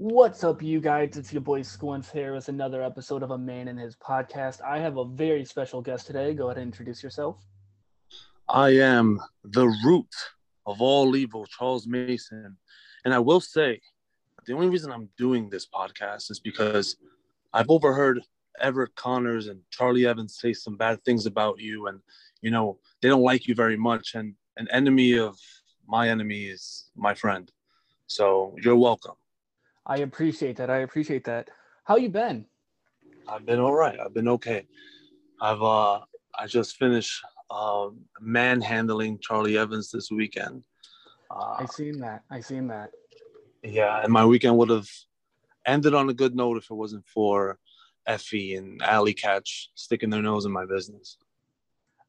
What's up, you guys? It's your boy Squints here with another episode of A Man and His Podcast. I have a very special guest today. Go ahead and introduce yourself. I am the root of all evil, Charles Mason. And I will say, the only reason I'm doing this podcast is because I've overheard Everett Connors and Charli Evans say some bad things about you. And, you know, they don't like you very much. And an enemy of my enemy is my friend. So you're welcome. I appreciate that. I appreciate that. How you been? I've been all right. I've been okay. I've uh I just finished uh, manhandling Charli Evans this weekend. Uh, I seen that. I seen that. Yeah, and my weekend would have ended on a good note if it wasn't for Effie and Allie Katch sticking their nose in my business.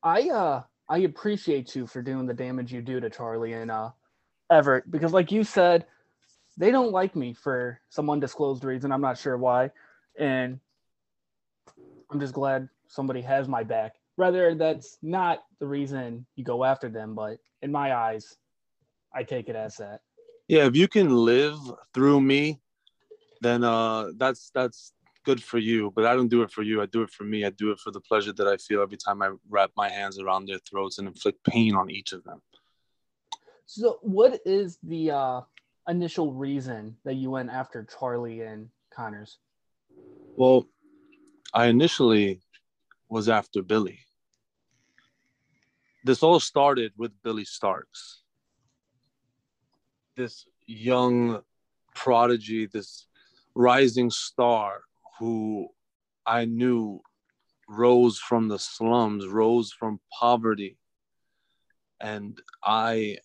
I uh I appreciate you for doing the damage you do to Charli and uh Everett because like you said, they don't like me for some undisclosed reason. I'm not sure why. And I'm just glad somebody has my back. Rather, that's not the reason you go after them, but in my eyes, I take it as that. Yeah, if you can live through me, then uh that's that's good for you. But I don't do it for you. I do it for me. I do it for the pleasure that I feel every time I wrap my hands around their throats and inflict pain on each of them. So what is the uh initial reason that you went after Charli and Connors? Well, I initially was after Billie. This all started with Billie Starkz. This young prodigy, this rising star who I knew rose from the slums, rose from poverty. And I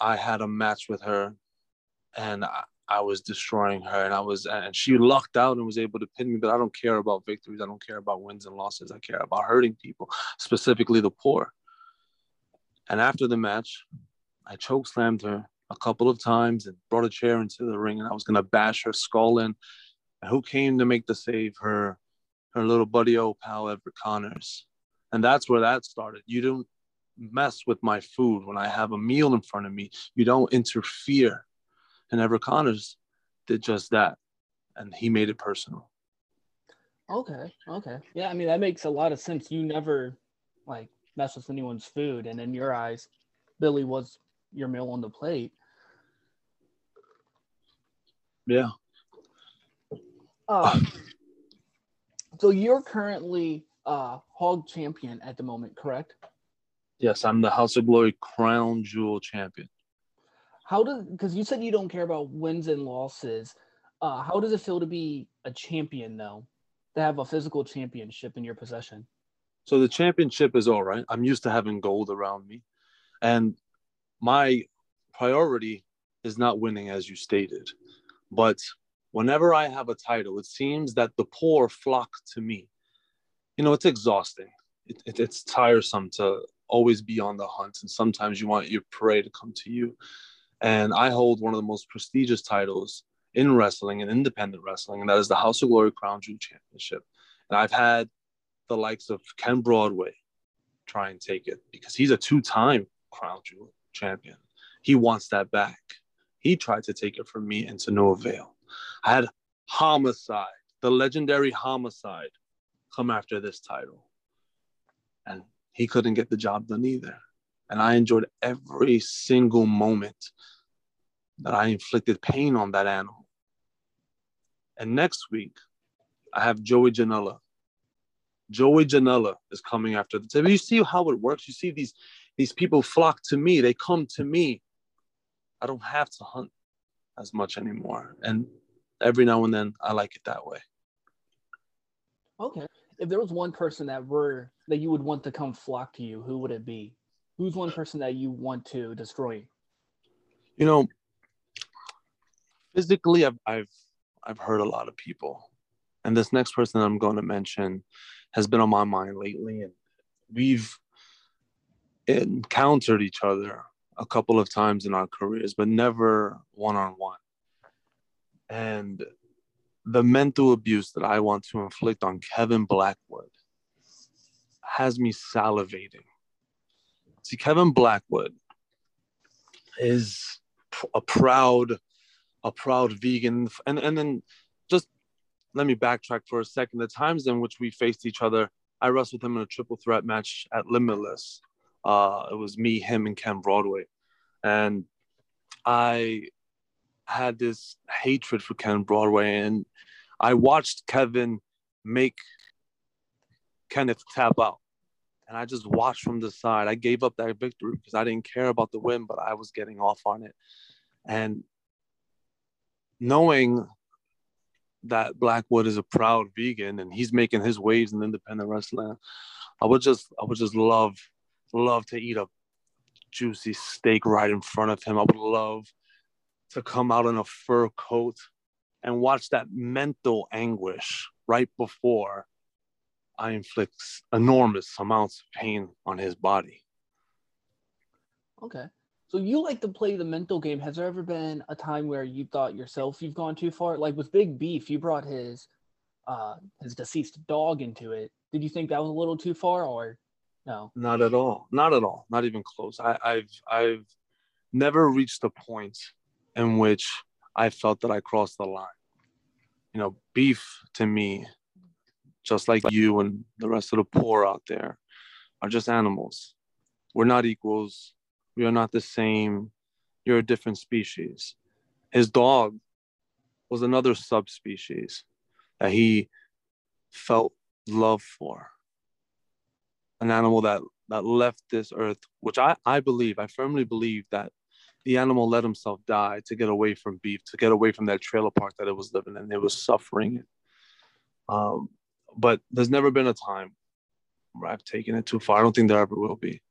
I had a match with her and I, I, was destroying her and I was and she lucked out and was able to pin me but I don't care about victories. I don't care about wins and losses. I care about hurting people specifically the poor. And after the match I choke slammed her a couple of times and brought a chair into the ring and I was to bash her skull in. And who came to make the save? Her her little buddy old pal Everett Connors. And that's where that started. You don't mess with my food. When I have a meal in front of me you don't interfere and Everett Connors did just that, and he made it personal. Okay, okay, yeah. I mean, that makes a lot of sense. You never like mess with anyone's food, and in your eyes, Billie was your meal on the plate. Yeah. Um, so you're currently uh HOG champion at the moment, correct? Yes, I'm the House of Glory crown jewel champion how does because you said you don't care about wins and losses uh, how does it feel to be a champion though? To have a physical championship in your possession? So the championship is all right. I'm used to having gold around me. And my priority is not winning as you stated. But whenever i have a title it seems that the poor flock to me. You know it's exhausting. It, it, it's tiresome to always be on the hunt. And sometimes you want your prey to come to you and I hold one of the most prestigious titles in wrestling and independent wrestling, and that is the House of Glory Crown Jewel Championship. And I've had the likes of Ken Broadway try and take it because he's a two-time Crown Jewel champion. He wants that back. He tried to take it from me and to no avail. I had Homicide, the legendary Homicide, come after this title. And he couldn't get the job done either. And I enjoyed every single moment that I inflicted pain on that animal. And next week, I have Joey Janela. Joey Janela is coming after the table. You see how it works? You see these, these people flock to me. They come to me. I don't have to hunt as much anymore. And every now and then I like it that way. Okay. If there was one person that were that you would want to come flock to you, who would it be? Who's one person that you want to destroy? You know, physically, I've I've I've hurt a lot of people, and this next person I'm going to mention has been on my mind lately, and we've encountered each other a couple of times in our careers, but never one on one. And the mental abuse that I want to inflict on Kevin Blackwood has me salivating See, Kevin Blackwood is a proud a proud vegan. And and then just let me backtrack for a second. The times in which we faced each other i wrestled him in a triple threat match at limitless. Uh it was me him and ken broadway. And i had this hatred for ken broadway and i watched kevin make kenneth tap out and i just watched from the side i gave up that victory because i didn't care about the win but i was getting off on it and knowing that Blackwood is a proud vegan and he's making his waves in independent wrestling, I would just I would just love love to eat a juicy steak right in front of him. I would love to come out in a fur coat and watch that mental anguish right before I inflict enormous amounts of pain on his body. Okay. So you like to play the mental game. Has there ever been a time where you thought yourself you've gone too far? Like with Big Beef, you brought his uh his deceased dog into it. Did you think that was a little too far or no? Not at all. Not at all. Not even close. I, I've I've never reached a point in which I felt that I crossed the line. You know, beef to me, just like you and the rest of the poor out there, are just animals. We're not equals we are not the same. You're a different species. His dog was another subspecies that he felt love for. An animal that, that left this earth, which I, I believe, I firmly believe that the animal let himself die to get away from beef, to get away from that trailer park that it was living in. It was suffering. Um, but there's never been a time where I've taken it too far. I don't think there ever will be,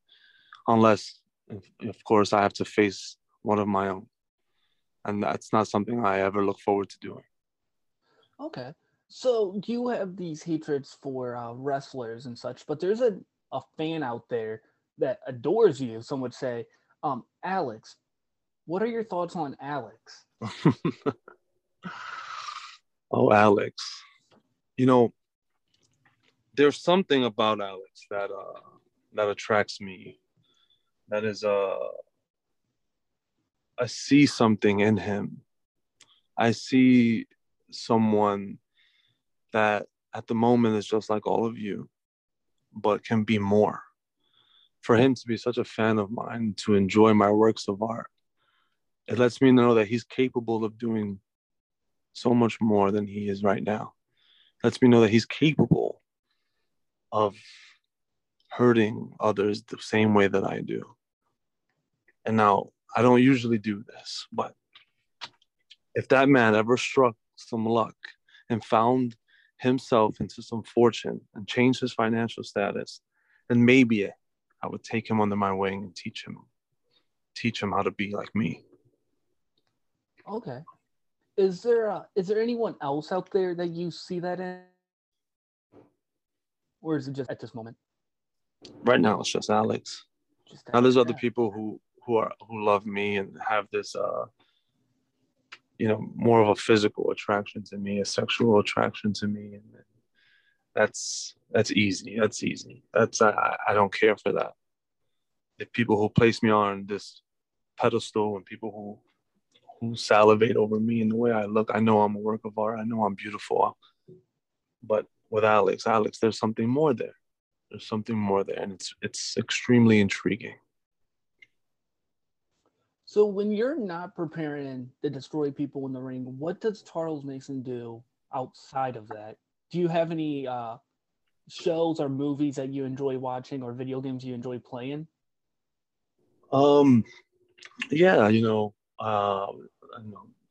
unless of course, I have to face one of my own. And that's not something I ever look forward to doing. Okay. So you have these hatreds for uh, wrestlers and such, but there's a, a fan out there that adores you, some would say. Um, Alex, what are your thoughts on Alex? oh, Alex. You know, there's something about Alex that uh, that attracts me that is uh I see something in him. I see someone that at the moment is just like all of you, but can be more. For him to be such a fan of mine, to enjoy my works of art, it lets me know that he's capable of doing so much more than he is right now. Lets me know that he's capable of hurting others the same way that I do. And now I don't usually do this, but if that man ever struck some luck and found himself into some fortune and changed his financial status, then maybe I would take him under my wing and teach him teach him how to be like me. Okay. Is there a, is there anyone else out there that you see that in? Or is it just at this moment? Right now it's just Alex. Just now there's other people who who are who love me and have this uh you know more of a physical attraction to me a sexual attraction to me and that's that's easy. That's easy. That's i i don't care for that. The people who place me on this pedestal and people who who salivate over me and the way i look i know i'm a work of art. I know i'm beautiful. But with alex alex there's something more there there's something more there and it's it's extremely intriguing so when you're not preparing to destroy people in the ring, what does Charles Mason do outside of that? Do you have any uh, shows or movies that you enjoy watching or video games you enjoy playing? Um, yeah, you know, uh,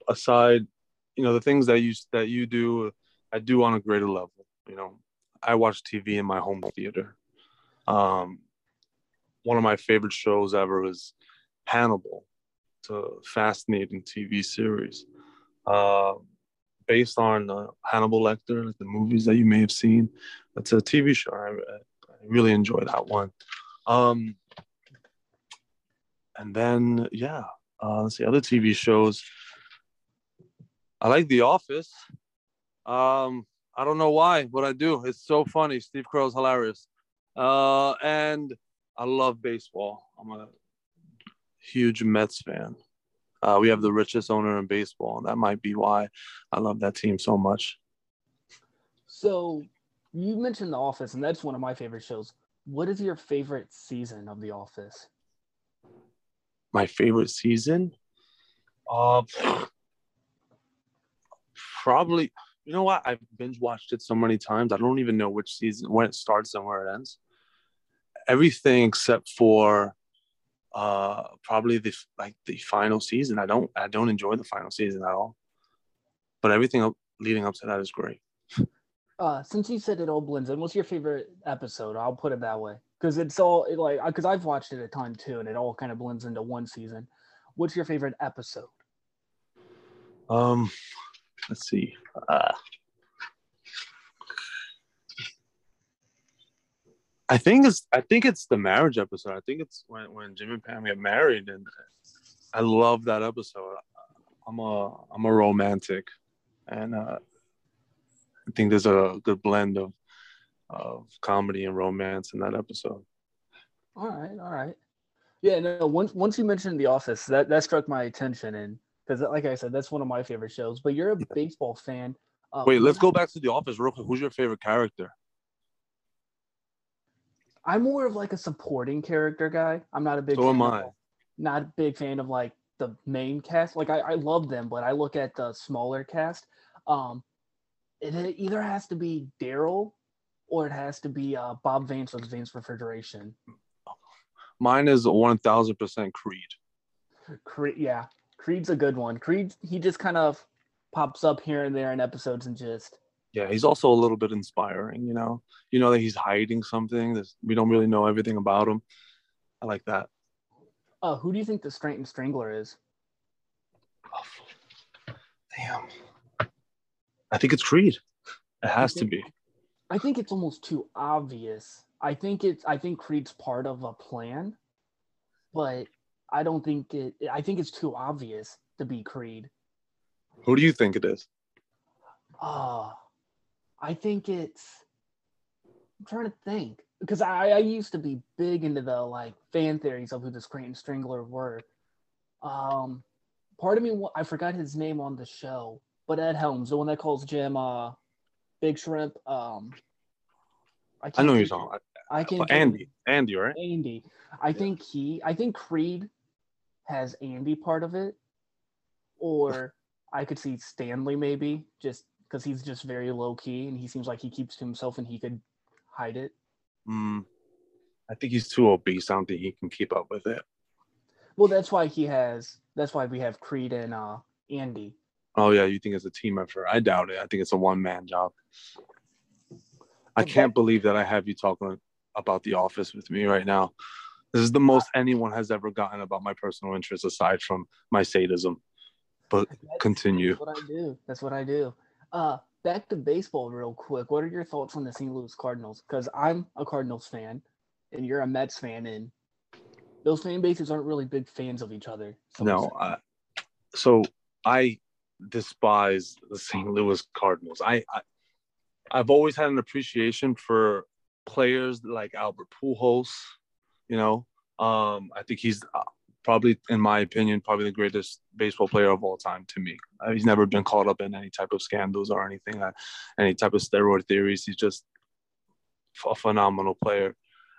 aside, you know, the things that you that you do, I do on a greater level. You know, I watch TV in my home theater. Um, one of my favorite shows ever was Hannibal It's a fascinating TV series uh, based on uh, Hannibal Lecter, the movies that you may have seen. It's a TV show. I, I really enjoy that one. Um, and then, yeah, uh, let's see, other TV shows. I like The Office. Um, I don't know why, but I do. It's so funny. Steve Carell's hilarious. Uh, and I love baseball. I'm a huge Mets fan. Uh, we have the richest owner in baseball. And that might be why I love that team so much. So you mentioned The Office, and that's one of my favorite shows. What is your favorite season of The Office? My favorite season? Uh, probably. You know what? I've binge watched it so many times. I don't even know which season when it starts and where it ends. Everything except for uh probably the like the final season. I don't I don't enjoy the final season at all. But everything leading up to that is great. Uh, since you said it all blends in, what's your favorite episode? I'll put it that way because it's all it, like because I've watched it a ton too, and it all kind of blends into one season. What's your favorite episode? Um, let's see. Uh, I think it's I think it's the marriage episode. I think it's when when Jim and Pam get married, and I love that episode. I'm a I'm a romantic, and uh, I think there's a good blend of of comedy and romance in that episode. All right, all right. Yeah, no. Once once you mentioned The Office, that that struck my attention, and because like I said, that's one of my favorite shows. But you're a baseball fan. Uh, Wait, let's go back to The Office real quick. Who's your favorite character? I'm more of like a supporting character guy. I'm not a big. So am I. Of, not a big fan of like the main cast. Like I, I love them, but I look at the smaller cast. Um, it either has to be Darryl or it has to be uh, Bob Vance with Vance Refrigeration. Mine is one thousand percent Creed. Creed, yeah, Creed's a good one. Creed, he just kind of pops up here and there in episodes and just. Yeah, he's also a little bit inspiring. You know, you know that he's hiding something that we don't really know everything about him. I like that. Uh, who do you think the Scranton Strangler is? Oh, damn. I think it's Creed. It has think, to be. I think it's almost too obvious. I think it's I think Creed's part of a plan, but I don't think it I think it's too obvious to be Creed. Who do you think it is? Uh I think it's I'm trying to think because I, I used to be big into the like fan theories of who the Scranton Strangler were. Um, part of me I forgot his name on the show, but Ed Helms, the one that calls Jim uh, Big Shrimp. Um, I, I know you're talking. I can Andy. Andy, right? Andy. I yeah. think he. I think Creed has Andy part of it, or I could see Stanley maybe just because he's just very low key and he seems like he keeps to himself and he could hide it. Mm, I think he's too obese. I don't think he can keep up with it. Well, that's why he has. That's why we have Creed and uh, Andy Oh yeah, you think it's a team effort? I doubt it. I think it's a one man job. I can't believe that I have you talking about The Office with me right now. This is the most anyone has ever gotten about my personal interests aside from my sadism. But that's, continue. That's what I do. That's what I do. Uh, back to baseball real quick. What are your thoughts on the St. Louis Cardinals? Because I'm a Cardinals fan and you're a Mets fan, and those fan bases aren't really big fans of each other. No. Uh, so I despise the St. Louis Cardinals. I, I I've always had an appreciation for players like Albert Pujols. You know, um, I think he's uh, probably, in my opinion, probably the greatest baseball player of all time to me. Uh, he's never been caught up in any type of scandals or anything, uh, any type of steroid theories. He's just a phenomenal player,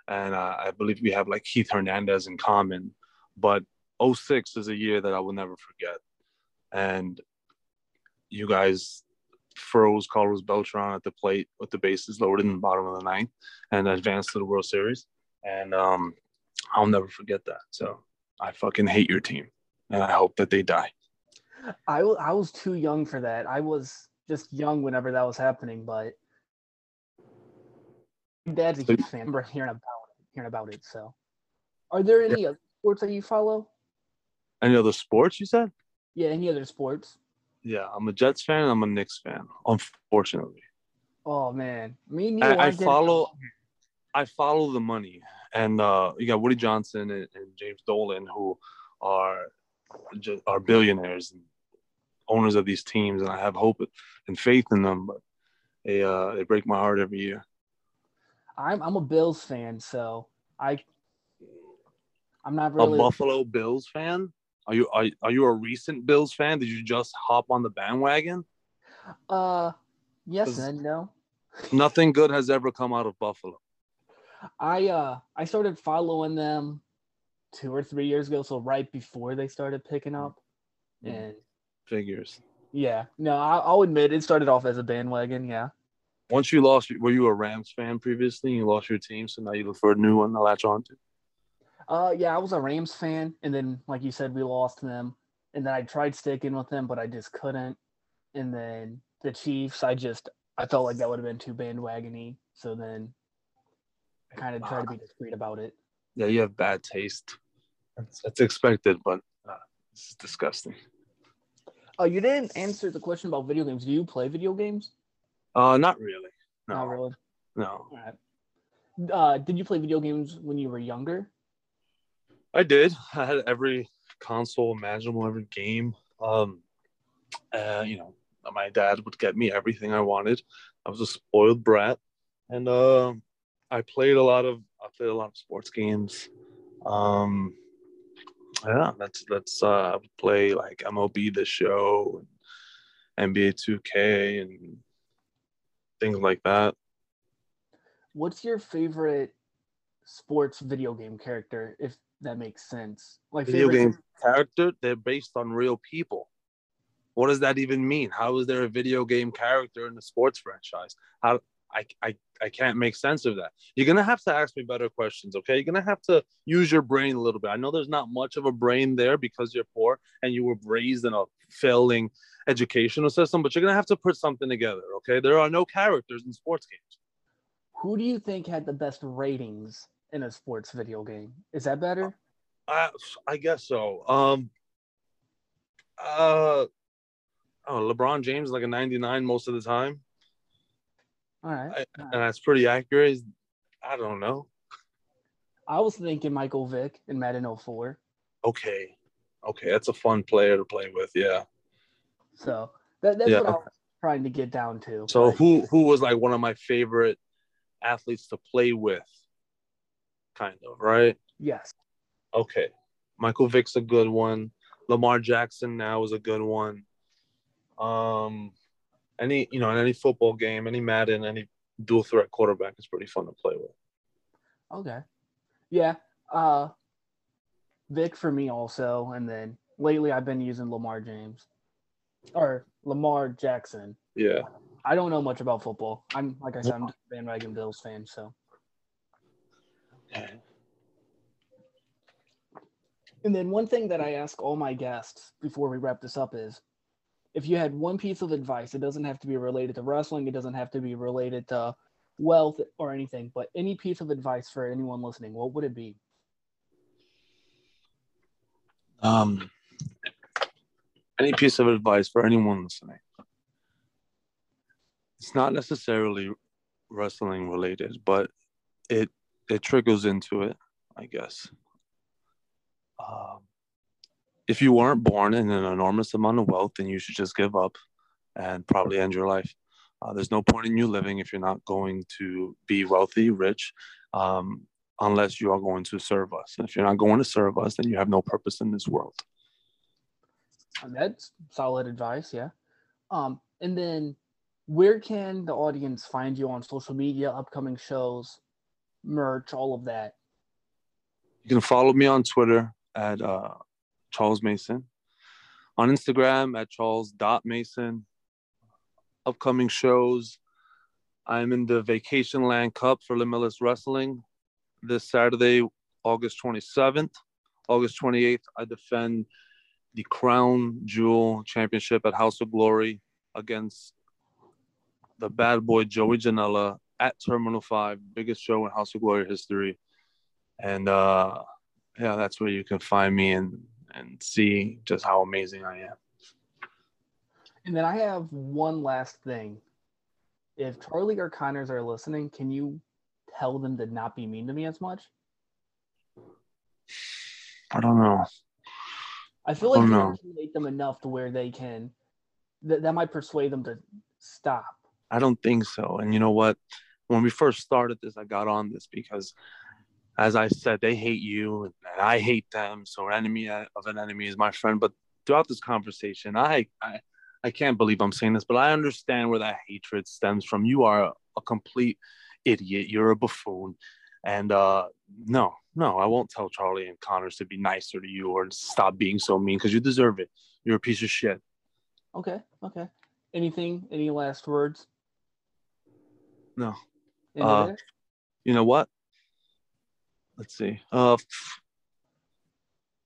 and uh, I believe we have like Keith Hernandez in common. But 06 is a year that I will never forget, and you guys froze Carlos Beltran at the plate with the bases loaded in the bottom of the ninth and advanced to the World Series. And um, I'll never forget that. So I fucking hate your team, and I hope that they die. I, I was too young for that. I was just young whenever that was happening, but dad's a huge fan. I remember hearing about it, hearing about it. So, are there any yeah. other sports that you follow? Any other sports you said? Yeah, any other sports? Yeah, I'm a Jets fan. I'm a Knicks fan. Unfortunately. Oh man, me I, I follow. I follow the money, and uh, you got Woody Johnson and, and James Dolan, who are just, are billionaires and owners of these teams, and I have hope and faith in them. But they uh, they break my heart every year. I'm I'm a Bills fan, so I I'm not really a Buffalo Bills fan. Are you are, are you a recent Bills fan? Did you just hop on the bandwagon? Uh, yes and no. Nothing good has ever come out of Buffalo. I uh I started following them two or three years ago, so right before they started picking up, Mm. and Figures. yeah, no, I, I'll admit it started off as a bandwagon. Yeah, Once you lost, were you a Rams fan previously? You lost your team, so now you look for a new one to latch on to. uh, yeah, I was a Rams fan, and then like you said, we lost them, and then I tried sticking with them, but I just couldn't, and then the Chiefs, I just I felt like that would have been too bandwagony, so then I kind of try to be discreet about it. Yeah, you have bad taste. That's, that's expected, but uh, this is disgusting. Oh, you didn't answer the question about video games. Do you play video games? Uh, not really. No, Not really. no. All right. Uh, did you play video games when you were younger? I did. I had every console imaginable, every game. Um, uh, you know, my dad would get me everything I wanted. I was a spoiled brat, and uh, I played a lot of. I played a lot of sports games. Um, yeah, that's that's. Uh, I would play like MLB The Show, and NBA 2K, and things like that. What's your favorite sports video game character, if that makes sense? Like video game character they're based on real people what does that even mean how is there a video game character in a sports franchise how I, I i can't make sense of that you're gonna have to ask me better questions okay you're gonna have to use your brain a little bit i know there's not much of a brain there because you're poor and you were raised in a failing educational system but you're gonna have to put something together okay there are no characters in sports games Who do you think had the best ratings in a sports video game? Is that better? I I guess so. Um. Uh. Oh, LeBron James like a 99 most of the time, All right. I- and that's pretty accurate. I don't know. I was thinking Michael Vick in Madden 04. Okay, okay, that's a fun player to play with. Yeah. So that, that's Yeah. what I was trying to get down to. So Like, who who was like one of my favorite athletes to play with? Kind of right. Yes. Okay, Michael Vick's a good one. Lamar Jackson now is a good one. Um, any you know, in any football game, any Madden, any dual threat quarterback is pretty fun to play with. Okay. Yeah. Uh Vick for me also. And then lately I've been using Lamar James. Or Lamar Jackson. Yeah. I don't know much about football. I'm like I said, I'm a bandwagon Bills fan, so and then one thing that I ask all my guests before we wrap this up is if you had one piece of advice, it doesn't have to be related to wrestling, it doesn't have to be related to wealth or anything, but any piece of advice for anyone listening, what would it be? Um, any piece of advice for anyone listening? It's not necessarily wrestling related, but it it trickles into it, I guess. Um, if you weren't born in an enormous amount of wealth, then you should just give up and probably end your life. Uh, there's no point in you living if you're not going to be wealthy, rich, um, unless you are going to serve us. And if you're not going to serve us, then you have no purpose in this world. And that's solid advice, yeah. Um, and then where can the audience find you on social media, upcoming shows, merch, all of that? You can follow me on Twitter at uh, Charles Mason, on Instagram at Charles.Mason. Upcoming shows. I'm in the Vacationland Cup for Limitless Wrestling this Saturday, August 27th. August 28th, I defend the Crown Jewel Championship at House of Glory against the bad boy Joey Janela at Terminal 5, biggest show in House of Glory history. And uh, yeah, that's where you can find me and, and see just how amazing I am. And then I have one last thing. If Charli or Connors are listening, can you tell them to not be mean to me as much? I don't know. I feel like Oh, you no. intimidate them enough to where they can that, that might persuade them to stop. I don't think so. And you know what? When we first started this, I got on this because as I said, they hate you and I hate them. So, enemy of an enemy is my friend. But throughout this conversation, I, I, I can't believe I'm saying this, but I understand where that hatred stems from. You are a, complete idiot. You're a buffoon. And uh, no, no, I won't tell Charli and Connors to be nicer to you or stop being so mean because you deserve it. You're a piece of shit. Okay. Okay. Anything? Any last words? No. Uh, you know what? Let's see. Uh,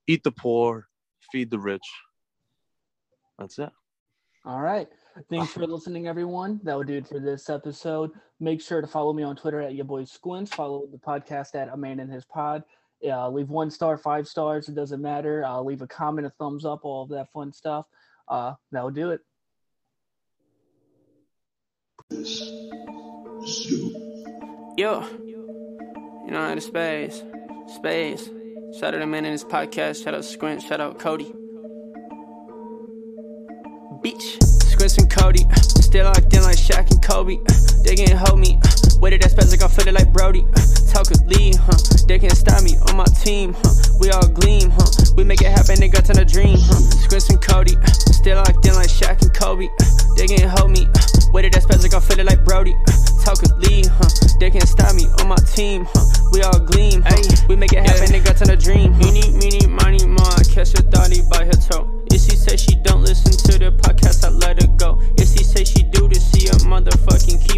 eat the poor, feed the rich. That's it. All right. Thanks for listening, everyone. That would do it for this episode. Make sure to follow me on Twitter at your boy Squints. Follow the podcast at a man in his pod. Uh, leave one star, five stars. It doesn't matter. Uh, leave a comment, a thumbs up, all of that fun stuff. Uh, that would do it. Yo, you know how to space, space. Shout out to man in his podcast. Shout out Squint. Shout out Cody. Beach. Squints and Cody. Still locked in like Shaq and Kobe. They can't hold me. Weighted that spaz like I feel it like Brody. Talk with Lee, huh? They can't stop me on my team, huh? We all gleam, huh? We make it happen, they got to the dream, huh? Squints and Cody. Still locked in like Shaq and Kobe. They can't hold me. Weighted that spaz like I feel it like Brody. Talk with Lee, huh? They can't stop me on my team, huh? We all gleam, huh? We make it happen, got to the dream. Meanie, meanie, money, ma. Catch a thotty by her toe. If she say she don't listen to the podcast, I let her go. If she say she do this, she a motherfucking keeper.